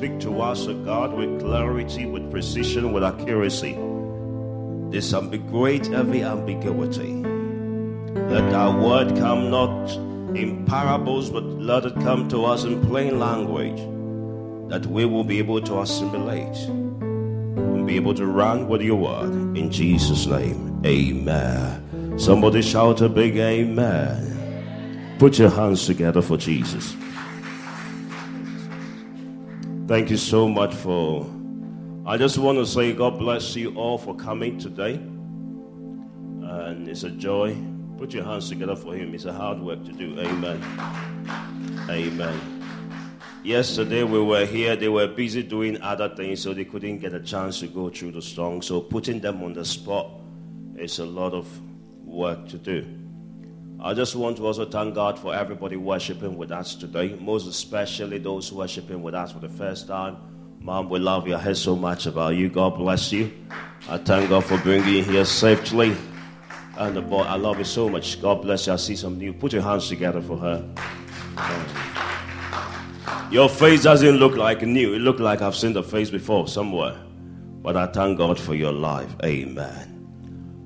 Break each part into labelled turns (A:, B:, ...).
A: speak to us, O God, with clarity, with precision, with accuracy. This great every ambiguity. Let our word come not in parables, but let it come to us in plain language, that we will be able to assimilate and be able to run with your word. In Jesus' name, amen. Somebody shout a big amen. Put your hands together for Jesus. Thank you so much for. I just want to say God bless you all for coming today. And it's a joy. Put your hands together for Him. It's a hard work to do. Amen. Amen. Yesterday we were here, they were busy doing other things, so they couldn't get a chance to go through the song. So putting them on the spot is a lot of work to do. I just want to also thank God for everybody worshiping with us today, most especially those worshiping with us for the first time. Mom, we love you. I heard so much about you. God bless you. I thank God for bringing you here safely. And the boy, I love you so much. God bless you. I see some new. Put your hands together for her. Your face doesn't look like new. It looks like I've seen the face before somewhere. But I thank God for your life. Amen.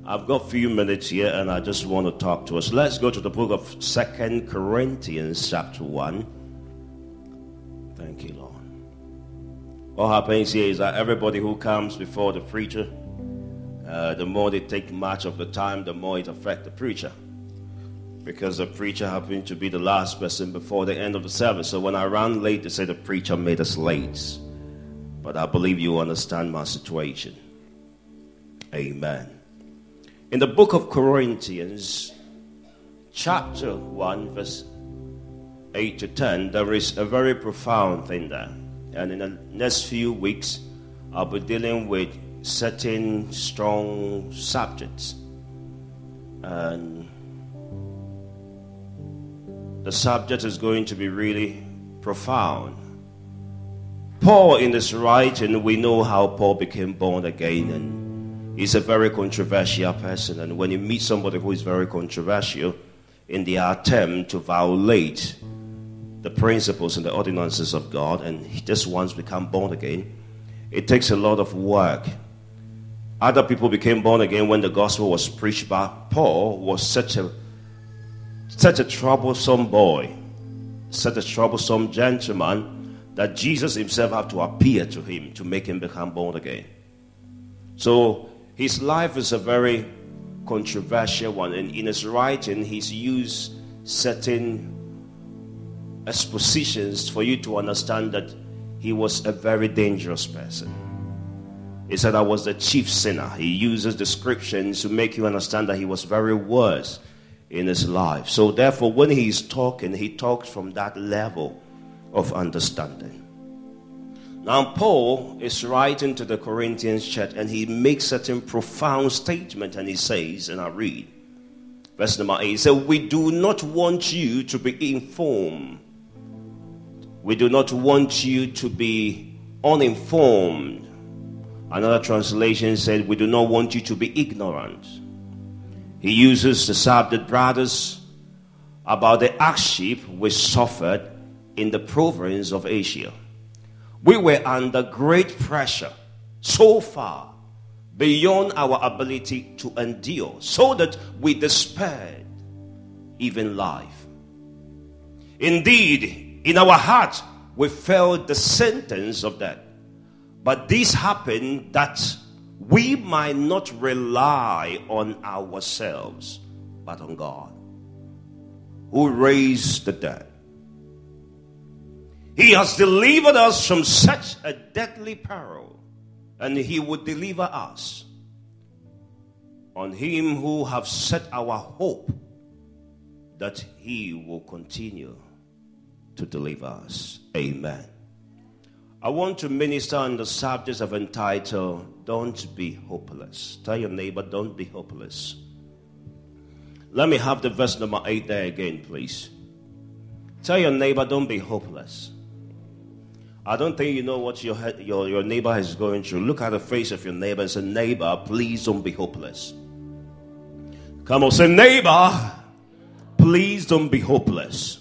A: I've got a few minutes here and I just want to talk to us. Let's go to the book of Second Corinthians, chapter 1. Thank you, Lord. What happens here is that everybody who comes before the preacher, uh, the more they take much of the time, the more it affects the preacher. Because the preacher happened to be the last person before the end of the service. So when I ran late, they say the preacher made us late. But I believe you understand my situation. Amen. In the book of Corinthians, chapter 1, verse 8 to 10, there is a very profound thing there. And in the next few weeks, I'll be dealing with certain strong subjects. And the subject is going to be really profound. Paul, in this writing, we know how Paul became born again and He's a very controversial person, and when you meet somebody who is very controversial in their attempt to violate the principles and the ordinances of God, and just wants to become born again, it takes a lot of work. Other people became born again when the gospel was preached, but Paul was such a such a troublesome boy, such a troublesome gentleman that Jesus himself had to appear to him to make him become born again. So his life is a very controversial one, and in his writing, he's used certain expositions for you to understand that he was a very dangerous person. He said, I was the chief sinner. He uses descriptions to make you understand that he was very worse in his life. So, therefore, when he's talking, he talks from that level of understanding. Now, Paul is writing to the Corinthians church and he makes certain profound statement and he says, and I read, verse number 8, he said, We do not want you to be informed. We do not want you to be uninformed. Another translation said, We do not want you to be ignorant. He uses the subject, brothers, about the hardship we suffered in the province of Asia we were under great pressure so far beyond our ability to endure, so that we despaired even life. Indeed, in our heart, we felt the sentence of death. But this happened that we might not rely on ourselves, but on God, who raised the dead. He has delivered us from such a deadly peril, and He would deliver us. On Him who have set our hope that He will continue to deliver us. Amen. I want to minister on the subject of entitled Don't Be Hopeless. Tell your neighbor, Don't be hopeless. Let me have the verse number 8 there again, please. Tell your neighbor, Don't be hopeless. I don't think you know what your, your, your neighbor is going through. Look at the face of your neighbor and say, Neighbor, please don't be hopeless. Come on, say, Neighbor, please don't be hopeless.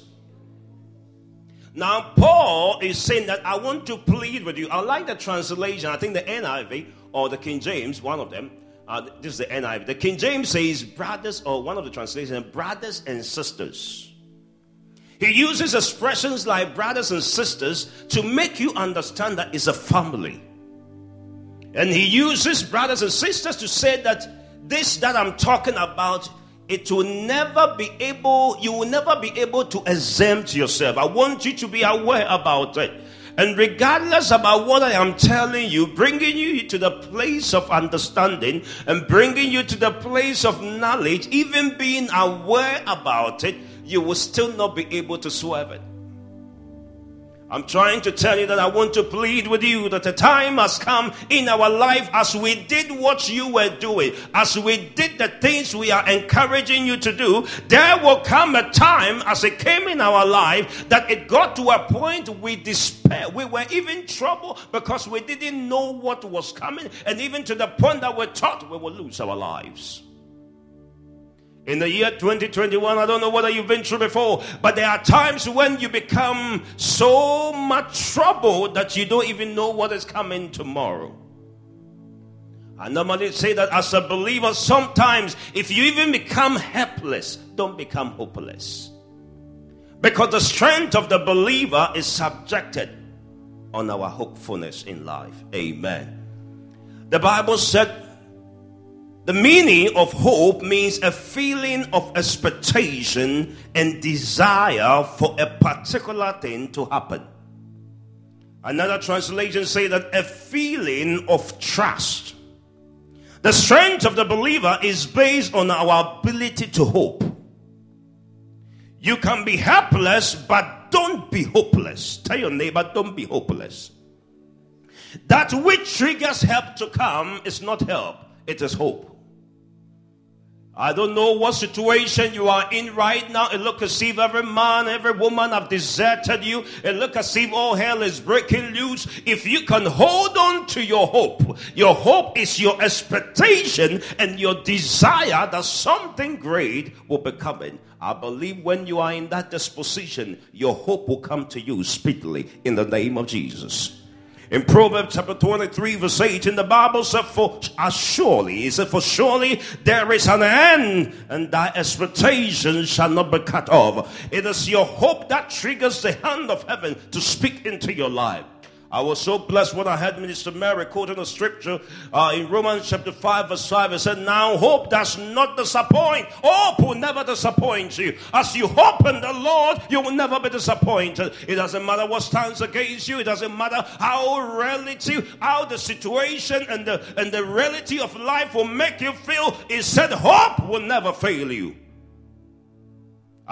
A: Now, Paul is saying that I want to plead with you. I like the translation. I think the NIV or the King James, one of them. Uh, this is the NIV. The King James says brothers, or one of the translations, brothers and sisters. He uses expressions like brothers and sisters to make you understand that it's a family. And he uses brothers and sisters to say that this that I'm talking about it will never be able, you will never be able to exempt yourself. I want you to be aware about it. And regardless about what I am telling you, bringing you to the place of understanding and bringing you to the place of knowledge, even being aware about it, you will still not be able to swerve it. I'm trying to tell you that I want to plead with you that the time has come in our life as we did what you were doing, as we did the things we are encouraging you to do, there will come a time as it came in our life that it got to a point we despair. We were even troubled because we didn't know what was coming, and even to the point that we thought we would lose our lives. In the year 2021, I don't know whether you've been through before, but there are times when you become so much trouble that you don't even know what is coming tomorrow. I normally say that as a believer, sometimes if you even become helpless, don't become hopeless. Because the strength of the believer is subjected on our hopefulness in life. Amen. The Bible said the meaning of hope means a feeling of expectation and desire for a particular thing to happen. Another translation says that a feeling of trust. The strength of the believer is based on our ability to hope. You can be helpless, but don't be hopeless. Tell your neighbor, don't be hopeless. That which triggers help to come is not help, it is hope. I don't know what situation you are in right now. It looks as if every man, every woman have deserted you. It looks as if all hell is breaking loose. If you can hold on to your hope, your hope is your expectation and your desire that something great will be coming. I believe when you are in that disposition, your hope will come to you speedily in the name of Jesus. In Proverbs chapter 23, verse 8, in the Bible said, For as surely, is it for surely there is an end, and thy expectation shall not be cut off. It is your hope that triggers the hand of heaven to speak into your life. I was so blessed when I heard Minister Mary quoting the scripture uh, in Romans chapter 5, verse 5. It said, Now hope does not disappoint. Hope will never disappoint you. As you hope in the Lord, you will never be disappointed. It doesn't matter what stands against you, it doesn't matter how relative, how the situation and the, and the reality of life will make you feel. It said, Hope will never fail you.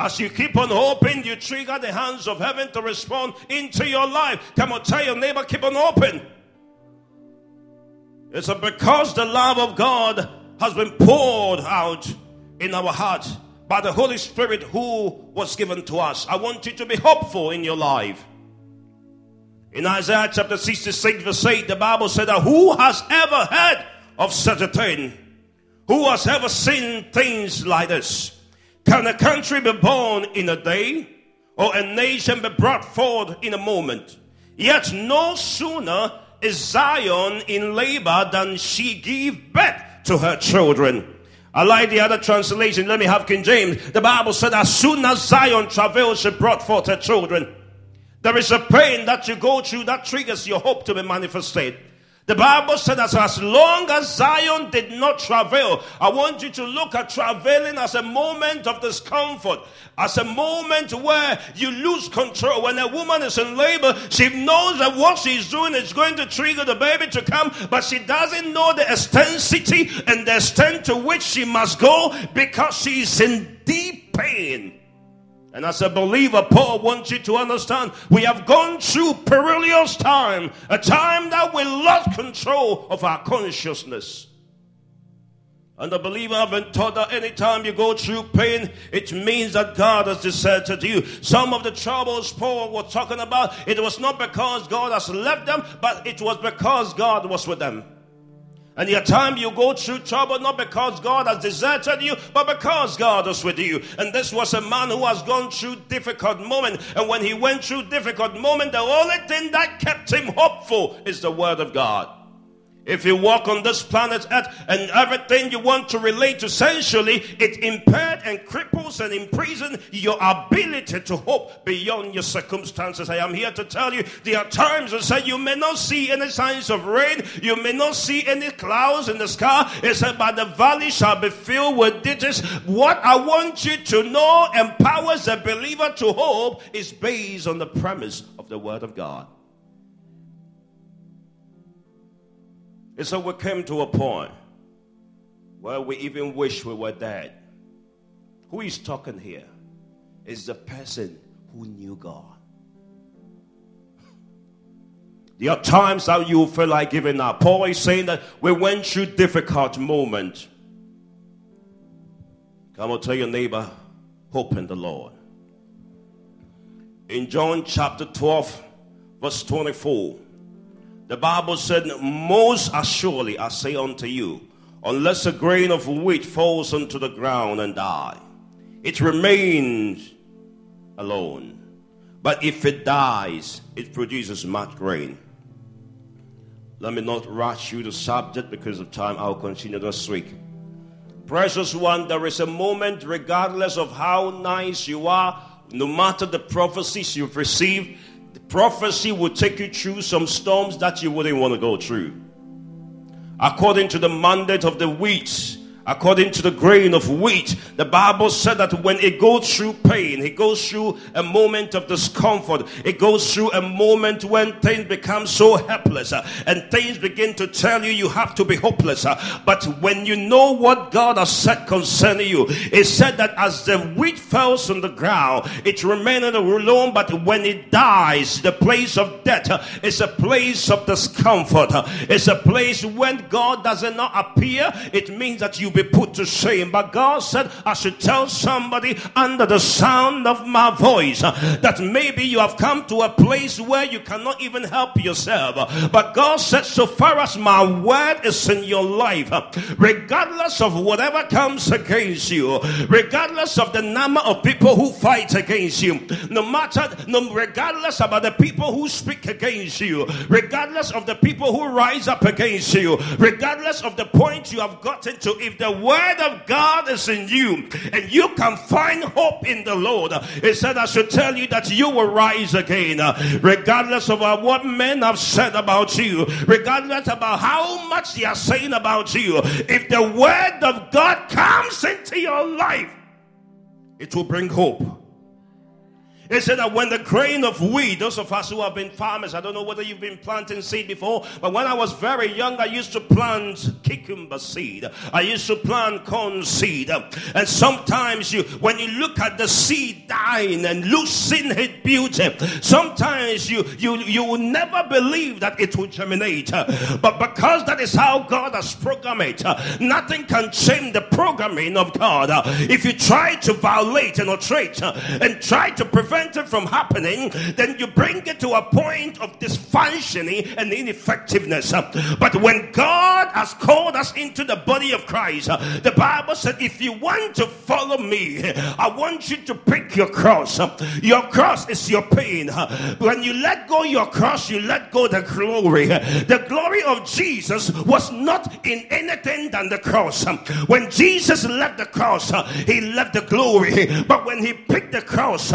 A: As you keep on hoping, you trigger the hands of heaven to respond into your life. Come on, tell your neighbor, keep on hoping. It's because the love of God has been poured out in our hearts by the Holy Spirit who was given to us. I want you to be hopeful in your life. In Isaiah chapter 66, verse 8, the Bible said that who has ever heard of such a thing? Who has ever seen things like this? Can a country be born in a day or a nation be brought forth in a moment? Yet no sooner is Zion in labor than she give birth to her children. I like the other translation. Let me have King James. The Bible said, as soon as Zion travails, she brought forth her children. There is a pain that you go through that triggers your hope to be manifested. The Bible said that as long as Zion did not travail, I want you to look at travailing as a moment of discomfort, as a moment where you lose control. When a woman is in labor, she knows that what she's doing is going to trigger the baby to come, but she doesn't know the extensity and the extent to which she must go because she's in deep pain. And as a believer, Paul wants you to understand we have gone through perilous time, a time that we lost control of our consciousness. And the believer have been taught that anytime you go through pain, it means that God has deserted you. Some of the troubles Paul was talking about, it was not because God has left them, but it was because God was with them. And your time you go through trouble not because God has deserted you, but because God is with you. And this was a man who has gone through difficult moment. And when he went through difficult moment, the only thing that kept him hopeful is the word of God. If you walk on this planet Earth and everything you want to relate to sensually, it impaired and cripples and imprisons your ability to hope beyond your circumstances. I am here to tell you there are times that say you may not see any signs of rain, you may not see any clouds in the sky. It said, but the valley shall be filled with ditches. What I want you to know empowers a believer to hope is based on the premise of the word of God. And so we came to a point where we even wish we were dead. Who is talking here? Is the person who knew God. There are times that you feel like giving up. Paul is saying that we went through difficult moments. Come on, tell your neighbor, hope in the Lord. In John chapter 12, verse 24. The Bible said, Most assuredly I say unto you, unless a grain of wheat falls unto the ground and die, it remains alone. But if it dies, it produces much grain. Let me not rush you the subject because of time. I'll continue this week. Precious one, there is a moment, regardless of how nice you are, no matter the prophecies you've received, prophecy will take you through some storms that you wouldn't want to go through. According to the mandate of the wheat, according to the grain of wheat. The Bible said that when it goes through pain, it goes through a moment of discomfort, it goes through a moment when things become so helpless uh, and things begin to tell you you have to be hopeless. Uh, but when you know what God has said concerning you, it said that as the wheat falls on the ground, it remains alone, but when it dies, the place of death uh, is a place of discomfort. It's a place when God does not appear, it means that you be put to shame. But God said, I should tell somebody under the sound of my voice uh, that maybe you have come to a place where you cannot even help yourself. But God said, so far as my word is in your life, uh, regardless of whatever comes against you, regardless of the number of people who fight against you, no matter, no, regardless about the people who speak against you, regardless of the people who rise up against you, regardless of the point you have gotten to, if the word of God is in you and you can find hope in the Lord, it said, I should tell you that you will rise again, regardless of what men have said about you, regardless about how much they are saying about you. If the word of God comes into your life, it will bring hope. They said that when the grain of wheat, those of us who have been farmers, I don't know whether you've been planting seed before, but when I was very young, I used to plant cucumber seed. I used to plant corn seed. And sometimes you, when you look at the seed dying and losing its beauty, sometimes you, you, you will never believe that it will germinate. But because that is how God has programmed it, nothing can change the programming of God. If you try to violate and outrage and try to prevent prevent it from happening, then you bring it to a point of dysfunctioning and ineffectiveness. But when God has called us into the body of Christ, the Bible said, if you want to follow me, I want you to pick your cross. Your cross is your pain. When you let go your cross, you let go the glory. The glory of Jesus was not in anything than the cross. When Jesus left the cross, he left the glory. But when he picked the cross,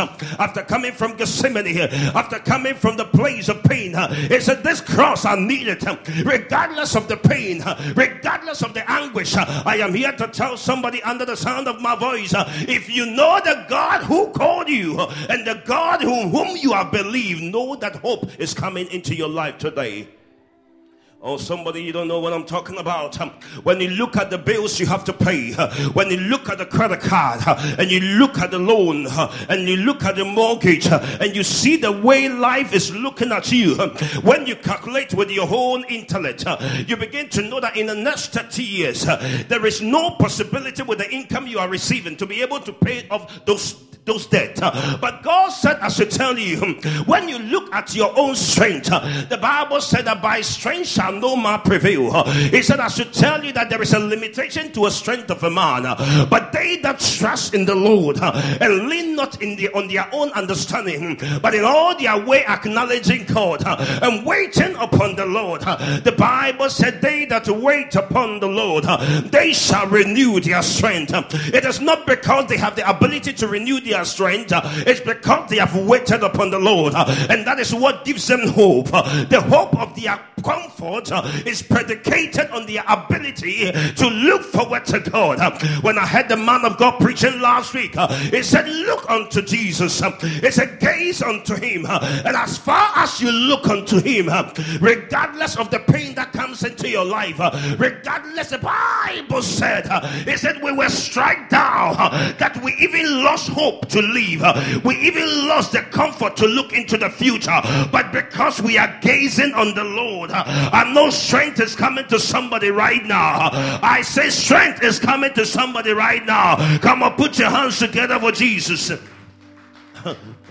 A: after coming from Gethsemane, after coming from the place of pain, he said, This cross I need it, regardless of the pain, regardless of the anguish. I am here to tell somebody under the sound of my voice if you know the God who called you and the God whom you have believed, know that hope is coming into your life today. Oh, somebody, you don't know what I'm talking about. Um, when you look at the bills you have to pay, uh, when you look at the credit card, uh, and you look at the loan, uh, and you look at the mortgage, and you see the way life is looking at you, when you calculate with your own intellect, you begin to know that in the next 30 years, there is no possibility with the income you are receiving to be able to pay off those those dead. Uh, but God said, I should tell you, when you look at your own strength, uh, the Bible said that by strength shall no man prevail. Uh, he said, I should tell you that there is a limitation to a strength of a man. But they that trust in the Lord and lean not in the, on their own understanding, but in all their way acknowledging God and waiting upon the Lord. The Bible said, They that wait upon the Lord, they shall renew their strength. It is not because they have the ability to renew their strength, it's because they have waited upon the Lord. And that is what gives them hope. The hope of their comfort is predicated on their ability to look forward to God. When I heard the man of God preaching last week, he said, Look unto Jesus. He said, Gaze unto him. And as far as you look unto him, regardless of the pain that comes into your life, regardless, the Bible said, He said, We were struck down that we even lost hope to live. We even lost the comfort to look into the future. But because we are gazing on the Lord, I know strength is coming to somebody right now. I say strength is coming to somebody right now. Come on, put your hands together for Jesus.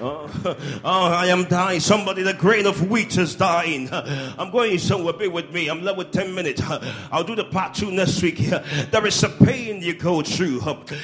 A: Oh, oh, I am dying. Somebody, the grain of wheat is dying. I'm going somewhere. Be with me. I'm left with 10 minutes. I'll do the part two next week. There is a pain you go through.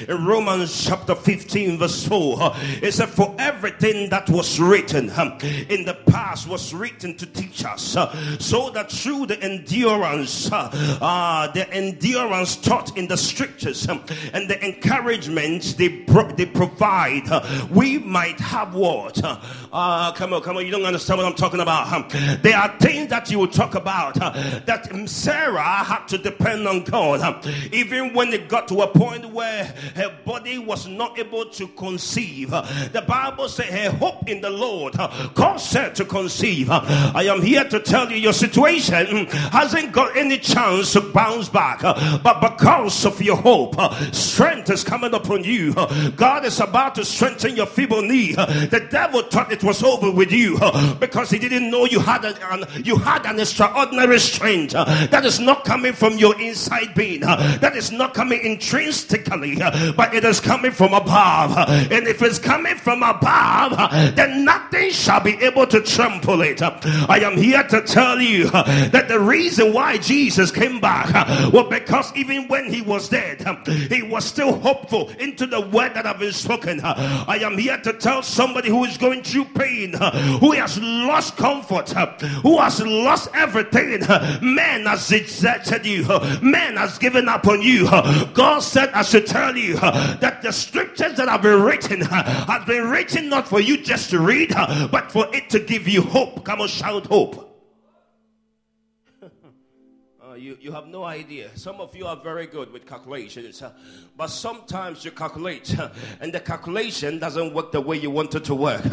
A: In Romans chapter 15, verse 4, it said, For everything that was written in the past was written to teach us, so that through the endurance, uh, the endurance taught in the scriptures and the encouragement they, pro- they provide, we might have what? Uh, come on, come on. You don't understand what I'm talking about. There are things that you will talk about that Sarah had to depend on God. Even when it got to a point where her body was not able to conceive, the Bible said her hope in the Lord God said to conceive. I am here to tell you your situation hasn't got any chance to bounce back, but because of your hope, strength is coming upon you. God is about to strengthen your feeble knee. The devil thought it was over with you because he didn't know you had an, you had an extraordinary strength that is not coming from your inside being, that is not coming intrinsically, but it is coming from above. And if it's coming from above, then nothing shall be able to trample it. I am here to tell you that the reason why Jesus came back was because even when he was dead, he was still hopeful into the word that I've been spoken. I am here to tell somebody somebody who is going through pain, who has lost comfort, who has lost everything. Man has rejected you, man has given up on you. God said, I should tell you that the scriptures that have been written have been written not for you just to read, but for it to give you hope. Come on, shout hope you, you have no idea. Some of you are very good with calculations, but sometimes you calculate and the calculation doesn't work the way you want it to work.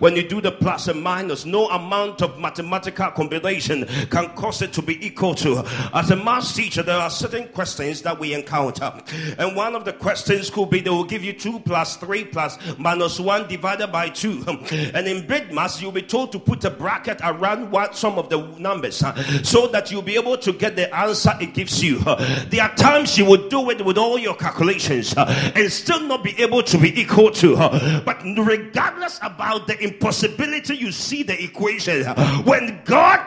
A: When you do the plus and minus, no amount of mathematical combination can cause it to be equal to. As a math teacher, there are certain questions that we encounter. And one of the questions could be they will give you 2 plus 3 plus minus 1 divided by 2. And in big math, you'll be told to put a bracket around what some of the numbers so that you'll be able to get the answer it gives you. There are times you will do it with all your calculations uh, and still not be able to be equal to. Her. But regardless about the impossibility, you see the equation. Uh, when God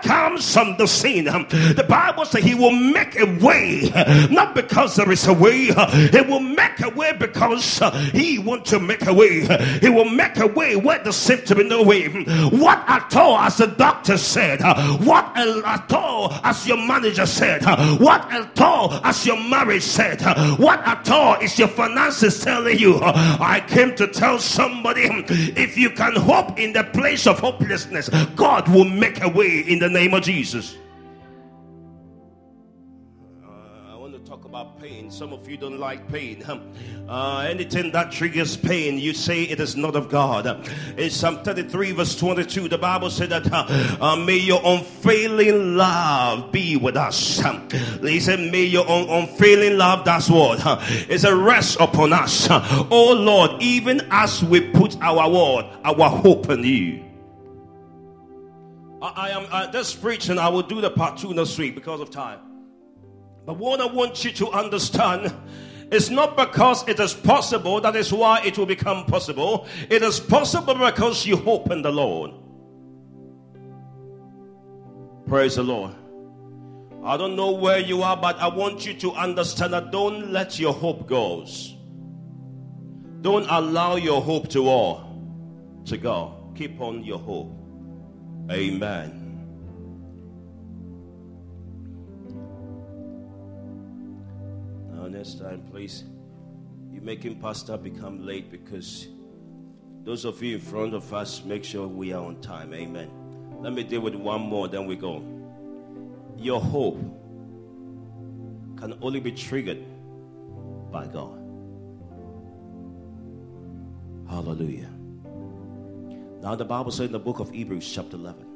A: on the scene, the Bible says He will make a way, not because there is a way. He will make a way because He wants to make a way. He will make a way where there seems to be no way. What at all, as the doctor said, what at all, as your manager said? What at all as your marriage said? What at all is your finances telling you? I came to tell somebody if you can hope in the place of hopelessness, God will make a way in the name of Jesus. About pain. Some of you don't like pain. Uh, anything that triggers pain, you say it is not of God. In Psalm 33, verse 22, the Bible said that uh, uh, may your unfailing love be with us. He said, may your un- unfailing love, that's what is a rest upon us. Oh Lord, even as we put our word, our hope in you. I, I am uh, this preaching. I will do the part two next week because of time. But what I want you to understand It's not because it is possible, that is why it will become possible. It is possible because you hope in the Lord. Praise the Lord. I don't know where you are, but I want you to understand that don't let your hope go. Don't allow your hope to all to go. Keep on your hope. Amen. Now, next time, please, you're making Pastor become late because those of you in front of us, make sure we are on time. Amen. Let me deal with one more, then we go. Your hope can only be triggered by God. Hallelujah. Now, the Bible says in the book of Hebrews, chapter 11.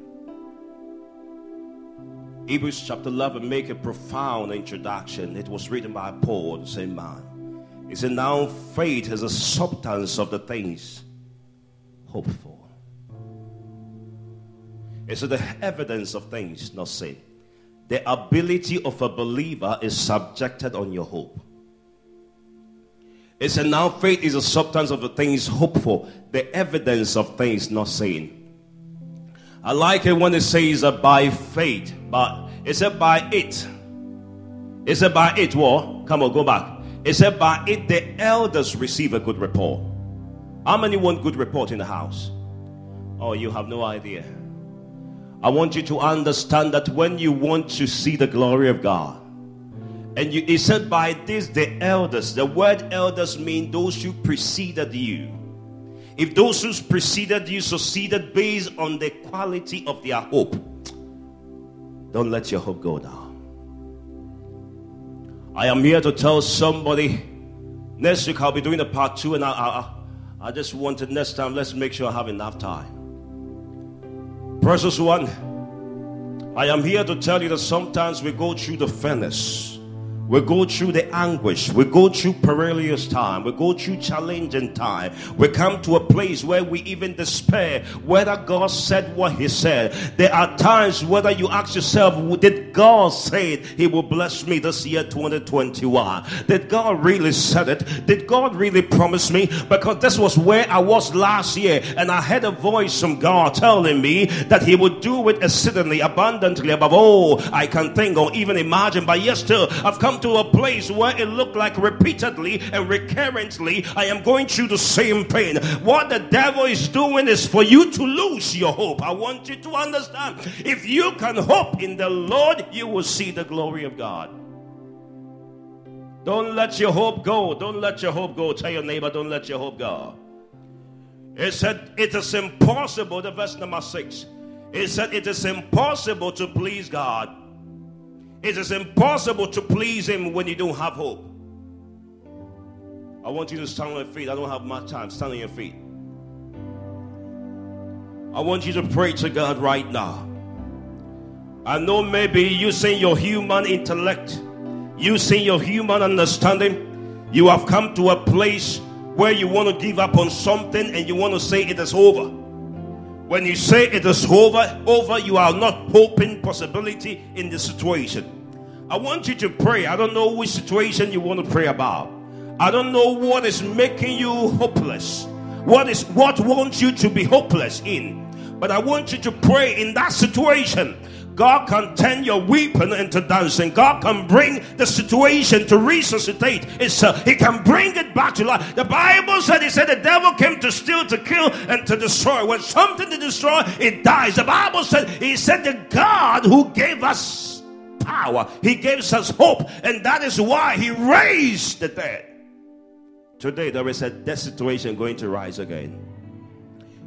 A: Hebrews chapter 11 make a profound introduction. It was written by Paul, the same man. He said, Now faith is a substance of the things hoped for. It's the evidence of things not seen. The ability of a believer is subjected on your hope. It said, Now faith is a substance of the things hoped for, the evidence of things not seen. I like it when it says uh, by faith, but it said by it. It said by it, what? Come on, go back. It said by it the elders receive a good report. How many want good report in the house? Oh, you have no idea. I want you to understand that when you want to see the glory of God, and you, he said, By this the elders, the word elders mean those who preceded you. If those who preceded you succeeded based on the quality of their hope, don't let your hope go down. I am here to tell somebody next week I'll be doing the part two, and I, I, I just wanted next time, let's make sure I have enough time. Precious one, I am here to tell you that sometimes we go through the furnace we go through the anguish. We go through perilous time. We go through challenging time. We come to a place where we even despair whether God said what He said. There are times whether you ask yourself, did God say it? He will bless me this year 2021? Did God really said it? Did God really promise me? Because this was where I was last year, and I had a voice from God telling me that He would do it exceedingly abundantly above all I can think or even imagine. But yes, still, I've come come to a place where it looked like repeatedly and recurrently I am going through the same pain. What the devil is doing is for you to lose your hope. I want you to understand. If you can hope in the Lord, you will see the glory of God. Don't let your hope go. Don't let your hope go. Tell your neighbor, don't let your hope go. It said, It is impossible, the verse number six. It said, It is impossible to please God it is impossible to please Him when you don't have hope. I want you to stand on your feet. I don't have much time. Stand on your feet. I want you to pray to God right now. I know maybe using your human intellect, using your human understanding, you have come to a place where you want to give up on something and you want to say it is over. When you say it is over, over, you are not hoping possibility in the situation. I want you to pray. I don't know which situation you want to pray about. I don't know what is making you hopeless. What is what wants you to be hopeless in? But I want you to pray in that situation. God can turn your weeping into dancing. God can bring the situation to resuscitate itself. Uh, he can bring it back to life. The Bible said, He said, the devil came to steal, to kill, and to destroy. When something to destroy, it dies. The Bible said, He said, the God who gave us power. He gives us hope, and that is why He raised the dead. Today, there is a death situation going to rise again.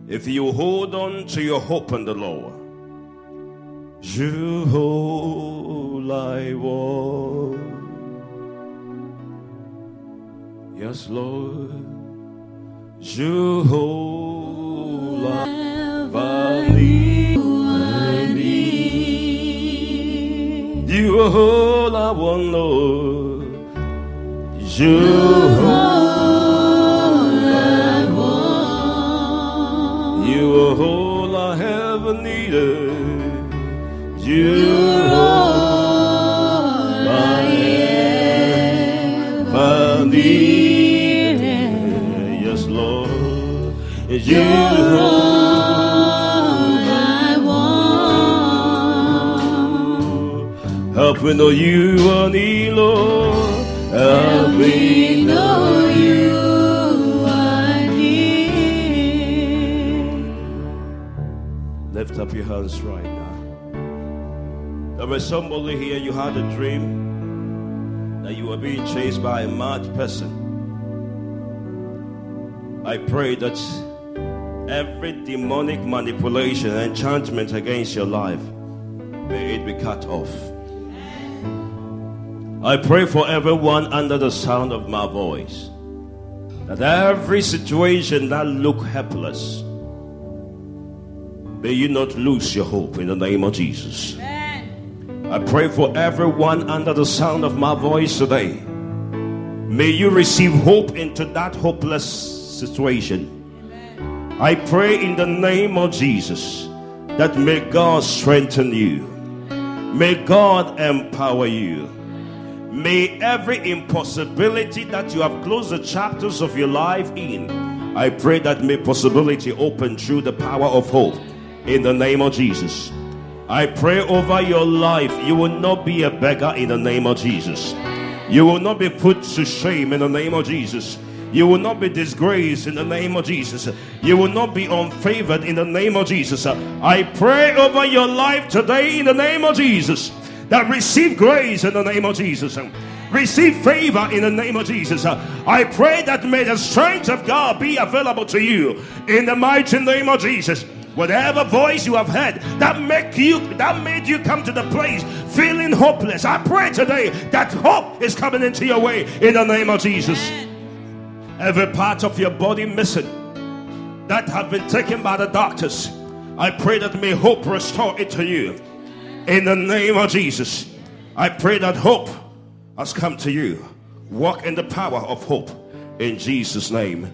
A: If you hold on to your hope in the Lord, you hold I walk. Yes, Lord, you hold You are all I want, Lord. You somebody here, you had a dream that you were being chased by a mad person. I pray that every demonic manipulation and enchantment against your life may it be cut off. I pray for everyone under the sound of my voice that every situation that look helpless May you not lose your hope in the name of Jesus. I pray for everyone under the sound of my voice today. May you receive hope into that hopeless situation. I pray in the name of Jesus that may God strengthen you. May God empower you. May every impossibility that you have closed the chapters of your life in, I pray that may possibility open through the power of hope in the name of Jesus. I pray over your life, you will not be a beggar in the name of Jesus. You will not be put to shame in the name of Jesus. You will not be disgraced in the name of Jesus. You will not be unfavored in the name of Jesus. I pray over your life today in the name of Jesus that receive grace in the name of Jesus. Receive favor in the name of Jesus. I pray that may the strength of God be available to you in the mighty name of Jesus. Whatever voice you have heard that make you that made you come to the place feeling hopeless, I pray today that hope is coming into your way in the name of Jesus. Every part of your body missing that have been taken by the doctors, I pray that may hope restore it to you in the name of Jesus. I pray that hope has come to you. Walk in the power of hope in Jesus' name.